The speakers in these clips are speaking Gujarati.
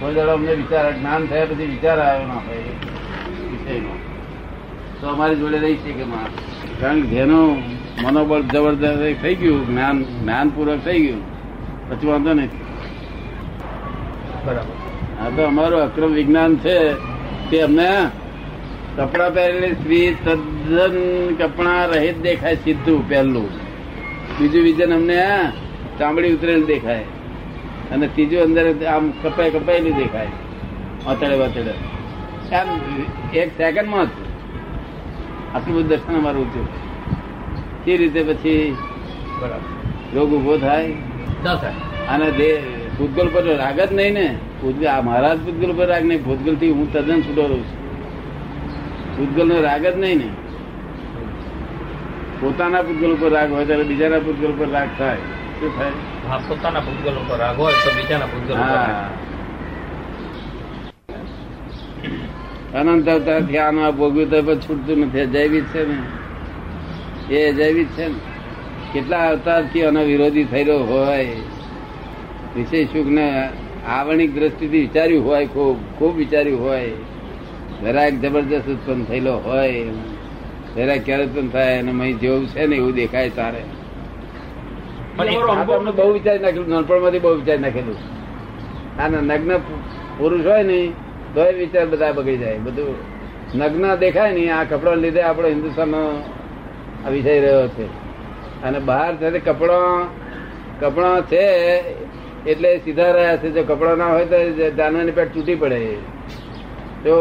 કોઈ દાડો અમને વિચાર જ્ઞાન થયા પછી વિચાર આવ્યો ના હોય વિષયનો. તો અમારી જોડે રહી છે કે માં કારણ કે જેનું મનોબળ જબરદસ્ત થઈ ગયું જ્ઞાન જ્ઞાનપૂર્વક થઈ ગયું પછી વાંધો નહીં બરાબર. આ તો અમારું અક્રમ વિજ્ઞાન છે. તે અમને કપડા પહેરેલી સ્ત્રી તદ્દન કપડા રહિત દેખાય સીધું પહેલું બીજું વિજન અમને ચામડી ઉતરેલ દેખાય. અને ત્રીજું અંદર આમ કપાય કપાયેલી દેખાય. વાતડે વાતડે આમ એક સેકન્ડમાં જ આટલું બધું દર્શન અમારું છે તે રીતે પછી રોગ ઊભો થાય. થાય. અને દે ભૂતગલ પર રાગ જ નહીં ને. ભૂતગલ આ મારા જ ભૂતગલ પર રાગ નહીં. ભૂતગલથી હું તદ્દન છૂટો રહું છું. ભૂતગલ નો રાગ જ નહીં ને. પોતાના ભૂતગલ ઉપર રાગ હોય ત્યારે બીજાના ભૂતગલ પર રાગ થાય. શું થાય? હા પોતાના ભૂતગલ ઉપર રાગ હોય તો બીજાના ભૂતગલ અનંત અવતાર ધ્યાનમાં ભોગવ્યું તો પણ છૂટતું નથી જૈવિક છે ને? એ જૈવિક છે ને? કેટલા અવતારથી એનો વિરોધી થયેલો હોય? વિશેષ સુખ ને આવરણિક દ્રષ્ટિથી વિચાર્યું હોય ખૂબ ખૂબ વિચાર્યું હોય. જરાક જબરજસ્ત ઉત્પન્ન થયેલો હોય. જરાક ક્યારે ઉત્પન્ન થાય? અને મય જેવું છે ને એવું દેખાય તારે. પણ બહુ વિચારી નાખેલું નાનપણમાંથી બહુ વિચારી નાખેલું. આ નગ્ન પુરુષ હોય ને તો એ વિચાર બધા બગડી જાય. બધું નગ્ન દેખાય ને આ કપડા લીધે આપણો હિન્દુસ્તાનનો આ વિષય રહ્યો છે. અને બહાર છે કપડાં કપડા છે એટલે સીધા રહ્યા છે. જો કપડા ના હોય તો જાનવાની પેટ તૂટી પડે. તો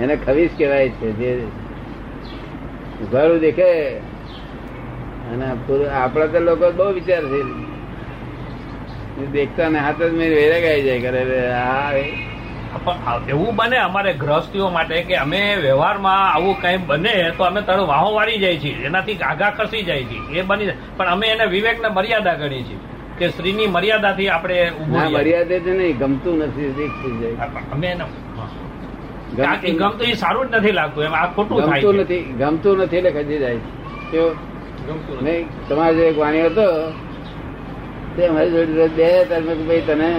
એને ખવીસ કહેવાય છે. જે ઉઘાડું દેખે અને આપણા તો લોકો બહુ વિચાર છે. દેખતા ને હાથ જ મેં આવી જાય કરે આ એવું બને અમારે ગ્રહસ્થીઓ માટે કે અમે વ્યવહારમાં આવું કઈ બને તો અમે તરત વાહો વાળી જાય છીએ એનાથી આગા ખસી જાય છે એ બની પણ અમે એને વિવેકને મર્યાદા ગણીએ છીએ કે સ્ત્રીની મર્યાદાથી આપણે મર્યાદા. છે નહીં ગમતું નથી અમે એને ગમતું એ સારું જ નથી લાગતું એમ આ ખોટું ગમતું નથી ગમતું નથી એટલે ખસી જાય છે. નહીં તમારે જે વાણી હતો તે અમારી જોડે બે ત્યારે મેં ભાઈ તને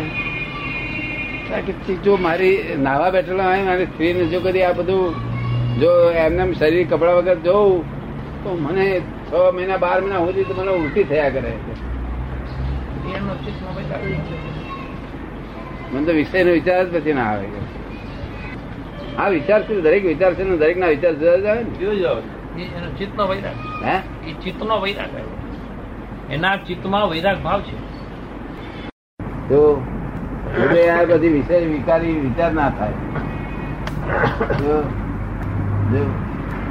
જો મારી નાવા બેઠેલો હોય મારી સ્ત્રીને જો કદી આ બધું જો એમને શરીર કપડા વગર જોઉં તો મને છ મહિના બાર મહિના સુધી તો મને ઉલટી થયા કરે. મને તો વિષયનો વિચાર જ પછી ના આવે. આ વિચાર છે દરેક વિચાર છે દરેક ના વિચાર જુદા જુદા હોય ને. એનો ચિત્તનો વૈરાગ હે? એ ચિત્તનો વૈરાગ એના ચિત્તમાં વૈરાગ ભાવ છે. તો આ બધી વિષય વિકારી વિચાર ના થાય. જો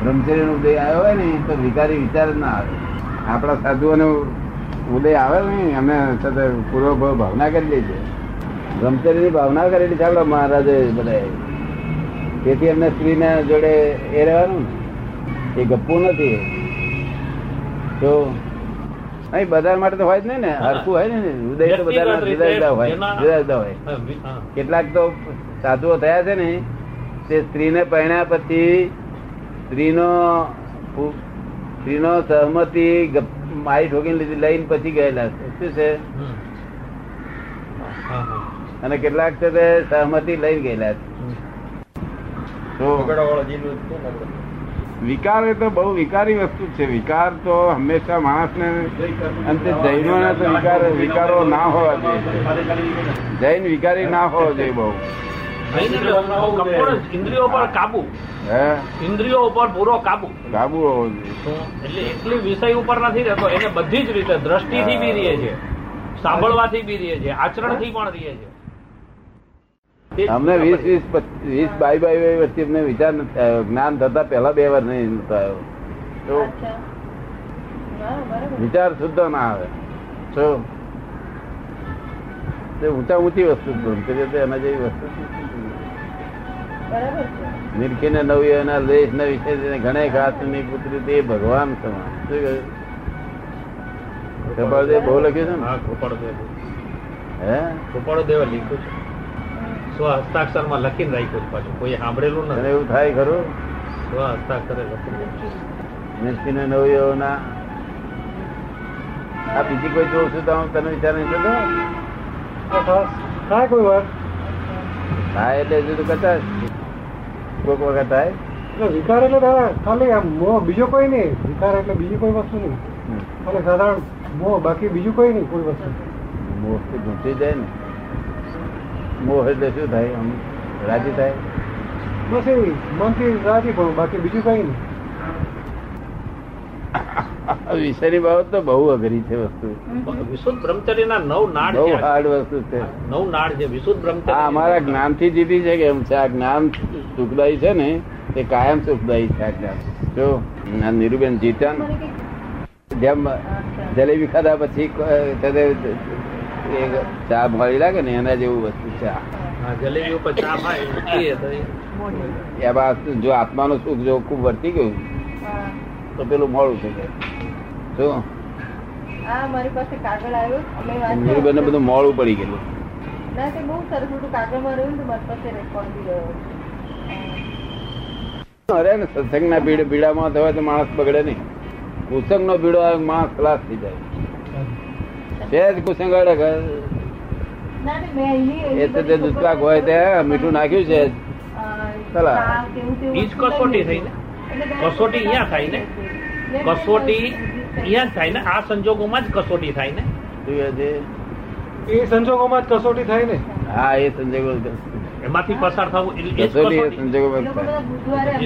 બ્રહ્મચર્ય ઉદય આવ્યો હોય ને તો વિકારી વિચાર જ ના આવે. આપણા સાધુઓનો ઉદય આવે ને અમે પૂર્વ ભાવના કરેલી છે. બ્રહ્મચર્યની ભાવના કરેલી છે આપણા મહારાજે બધા તેથી એમને સ્ત્રીને જોડે એ રહેવાનું ને. એ ગપ્પુ નથી. તો અહીં બધા માટે તો હોય જ નહીં ને હરખું હોય ને ઉદય તો બધા જુદા જુદા હોય જુદા જુદા હોય. કેટલાક તો સાધુઓ થયા છે ને તે સ્ત્રીને પહેણ્યા પછી સ્ત્રીનો સ્ત્રીનો સહમતિ માઈ ઠોકીને લીધી લઈને પછી ગયેલા છે. શું છે. અને કેટલાક છે તે સહમતિ લઈને ગયેલા છે. તો વિકાર એ તો બહુ વિકારી વસ્તુ છે. વિકાર તો હંમેશા માણસને અંતે જૈનોને તો વિકાર વિકારો ના હોવા જોઈએ. જૈન વિકારી ના હોવો જોઈએ બહુ. ઇન્દ્રિયો પર કાબુ. હે? ઇન્દ્રિયો ઉપર પૂરો કાબુ. કાબુ હોવો જોઈએ. એટલે એટલી વિષય ઉપર નથી રહેતો. એને બધી જ રીતે દ્રષ્ટિથી બી રહે છે. સાંભળવાથી બી રહે છે. આચરણથી પણ રહે છે. અમને વીસ વીસ વીસ બાય બાય વર્ષથી અમને વિચાર જ્ઞાન થતા પહેલા બે વાર નહીં આવ્યો વિચાર શુદ્ધ ના આવે. તો તે ઊંચા ઊંચી વસ્તુ એના જેવી વસ્તુ જ ને નવી એના લેશ ના વિશે ઘણે ઘાસની પુત્રી તે ભગવાન સમાન. શું કહ્યું? કપાળદેવ. બહુ લખ્યું છે ને? હા ગોપાળદેવ હે? ગોપાળદેવે લખ્યું છે. સ્વ હસ્તાક્ષરમાં લખીને રાખ્યું છે પાછું. કોઈ સાંભળેલું નથી. એવું થાય ખરું? સ્વ હસ્તાક્ષરે લખીને રાખ્યું છે. ને નવી ના આ બીજી કોઈ જોઉં છું તો તને વિચાર નહીં થતો થાય કોઈ વાર. થાય એટલે જુદું કરતા કોઈક વખત થાય. એટલે વિકાર એટલે દાદા ખાલી આમ મોહ બીજો કોઈ નહીં. વિકાર એટલે બીજી કોઈ વસ્તુ નહીં. અને સાધારણ મોહ બાકી બીજું કોઈ નહીં કોઈ વસ્તુ મોહ તો જાય ને. મોહ એટલે શું થાય? આમ રાજી થાય? બસ એ મનથી રાજી પણ બાકી બીજું કઈ નહીં. વિષયની બાબત તો બહુ અઘરી છે વસ્તુ. વિશુદ્ધ બ્રહ્મચર્યના નવ નાડ બહુ હાર્ડ વસ્તુ છે. નવ નાડ છે વિશુદ્ધ આ બ્રહ્મચર્ય અમારા જ્ઞાનથી જીતી છે કે એમ છે? આ જ્ઞાન સુખદાયી છે ને તે કાયમ સુખદાયી છે આ જ્ઞાન. જો આ નીરુબેન જીત્યા જેમ જલેબી ખાધા પછી એ ચા મળી લાગે ને એના જેવું વસ્તુ છે. એમાં જો આત્માનું સુખ જો ખૂબ વર્તી ગયું તો પેલું મોડું થઈ જાય. શું આ મારી પાસે કાગળ આવ્યો અમે વાંચ્યો. નીરુબેન બધું મોડું પડી ગયેલું. ના ને અરે ને સત્સંગના થવાય તો માણસ બગડે નહીં. કુસંગનો બીડો આવે માણસ ખલાસ થઈ જાય. સહેજ કુસંગ અડે કે ના તે મેં અહીંની- એ તો તે દૂધપાક હોય તે મીઠું નાખ્યું છે. ચલા. ચા કે એવું તેવું ઈ જ કસોટી થઈ ને કસોટી અહીંયા થાય ને? કસોટી અહીંયા જ થાય ને? આ સંજોગોમાં જ કસોટી થાય ને? એ સંજોગોમાં જ કસોટી થાય ને? હા એ સંજોગો એમાંથી પસાર થવું. સંજોગો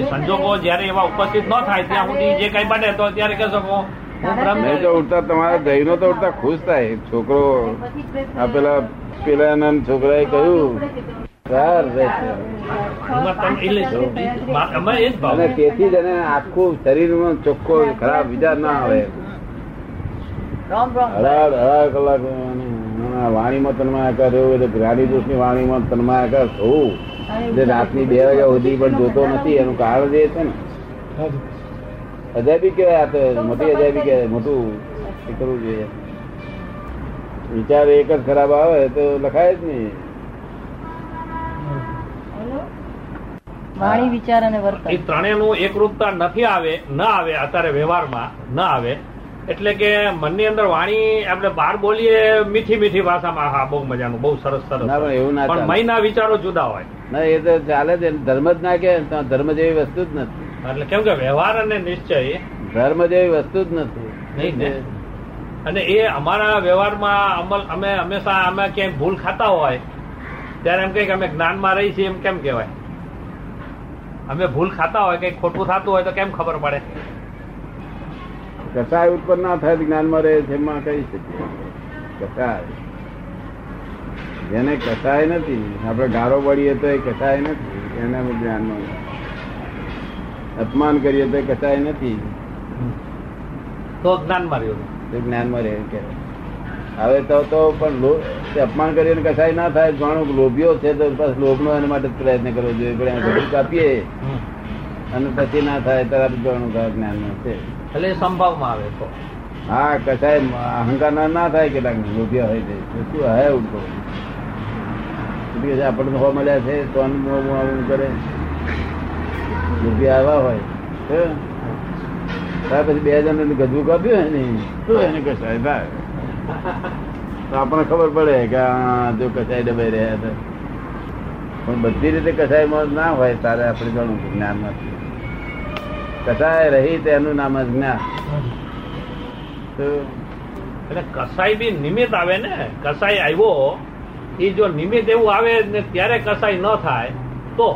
સંજોગો જયારે એવા ઉપસ્થિત ન થાય ત્યાં સુધી જે કઈ બને તો ત્યારે કહેશો કે હું બ્રહ્મ નહીં તો ઉડતા તમારા દહીનો તો ઉડતા ખુશ થાય. છોકરો આ પેલા પેલા એના છોકરાએ કહ્યું અને તેથી જ એને આખું શરીરમાં ચોખ્ખો ખરાબ વિચાર ના આવે. રોમ રોમ. અઢાર અઢાર કલાક વાણીમાં તન્માયાકાર રહેવું એટલે જ્ઞાની પુરુષની વાણીમાં તન્માયાકાર થવું જે રાતની બે વાગ્યા સુધી પણ જોતો નથી એનું કારણ જે છે ને. હાજી. અજાયબી કેવાય આપે મોટી અજાયબી કહેવાય મોટું એ કરવું જોઈએ. વિચાર એક જ ખરાબ આવે તો લખાય જ નહીં? વાણી વિચાર અને વર્તન. એ ત્રણેયનું એકરૂપતા નથી આવે ન આવે અત્યારે વ્યવહારમાં ન આવે. એટલે કે મનની અંદર વાણી આપણે બહાર બોલીએ મીઠી મીઠી ભાષામાં હા બહુ મજાનું બહુ સરસ સરસ. ના એવું ના પણ મહિના વિચારો જુદા હોય. ના એ તો ચાલે જ ધર્મ જ ના કે ધર્મ જેવી વસ્તુ જ નથી. એટલે કેમ કે વ્યવહાર અને નિશ્ચય ધર્મ જેવી વસ્તુ જ નથી. નહીં ને? અને એ અમારા વ્યવહારમાં અમલ અમે હંમેશા અમે ક્યાંય ભૂલ ખાતા હોય ત્યારે એમ કઈ કે અમે જ્ઞાનમાં રહી છીએ એમ કેમ કહેવાય? અમે ભૂલ ખાતા હોય કઈ ખોટું થતું હોય તો કેમ ખબર પડે? કસાય ઉત્પન્ન ના થાય જ્ઞાનમાં રહે છે એમાં કહી શકીએ કસાય. જેને કસાય નથી આપણે ગારો પડીએ તો એ કસાય નથી એને જ્ઞાનમાં અપમાન કરીએ તો કચાય નથી. તો જ્ઞાનમાં રહ્યું તો જ્ઞાનમાં કે. હવે તો તો પણ અપમાન કરીને કસાય ના થાય ઘણો લોભીઓ છે તો બસ લોભનો એના માટે પ્રયત્ન કરવો જોઈએ. પણ એને ઘડી કાપીએ. અને પછી ના થાય તરત ઘણું જ્ઞાનમાં છે. એટલે સંભાવમાં આવે તો. હા કસાય અહંકાર ના થાય કેટલાક લોભિયા હોય છે તો. શું હે ઉઠો આપણને હવા મળ્યા છે તો અનુભવ કરે. લોભિયા આવા હોય હે? ત્યાર પછી બે જણ ગજવું કાપ્યું ને તો એને કસાય થાય તો આપણને ખબર પડે કે આ જો કસાય ડબાઈ રહ્યા હતા પણ બધી રીતે કસાયમાં ના હોય તારે આપણે ગણું જ્ઞાન નથી. કસાય રહી તેનું નામ જ જ્ઞાન. તો એટલે કસાય બી નિમિત્ત આવે ને? કસાય આવ્યો એ જો નિમિત્ત એવું આવે ને ત્યારે કસાય ન થાય તો.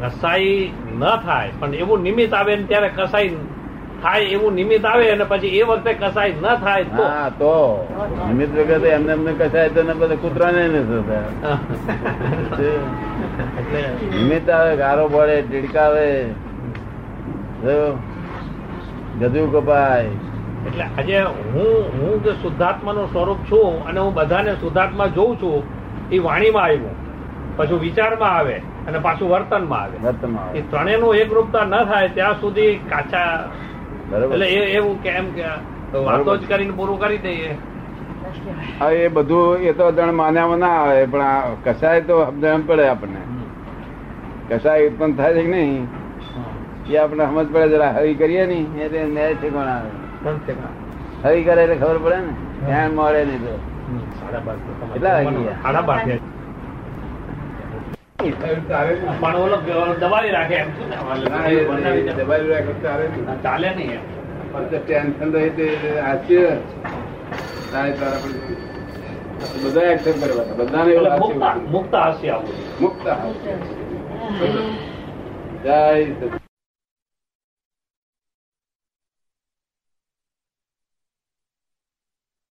કસાઈ ન થાય. પણ એવું નિમિત્ત આવે ને ત્યારે કસાઈ થાય એવું નિમિત્ત આવે અને પછી એ વખતે કસાઈ ન થાય તો હા તો. નિમિત્ત વગર એમને એમને કસાય તો બધા કૂતરાને થતા. નિમિત્ત આવે ગારો પડે ટીડકાવે. ગધું કપાય. એટલે આજે હું હું જે શુદ્ધાત્માનું સ્વરૂપ છું અને હું બધાને શુદ્ધાત્મા જોઉં છું એ વાણીમાં આવ્યું. પછી વિચારમાં આવે. અને પાછું વર્તનમાં આવે. વર્તમાં એ આવે ત્રણેયનું એકરૂપતા ન થાય ત્યાં સુધી કાચા એટલે એ એવું કે એમ કે વાતો જ કરીને પૂરું કરી દઈએ. એ બધું એ તો અદાણ માન્યામાં ના આવે પણ આ કસાય તો સમજણ પડે આપણને. કસાય ઉત્પન્ન થાય છે કે નહીં? એ આપણે સમજ પડે જરા હરી કરીએ નહીં? એટલે ન્યાય છે કોણ આવે હરી કરે એટલે ખબર પડે ને? ધ્યાન મળે નહીં તો. સાડા બાર તો તમારે કેટલા વાગી ગયા? સાડા બાર થયા. પણ ઓલો દબાવી રાખે એમ દબાવી રાખે. ચાલે નહીં. એમ. ટેન્શન રહે તે હાસ્ય. બધા કરે બધાને મુક્ત હાસ્ય મુક્ત આવું. મુક્ત હાસ્ય. જય સચિદાનંદ.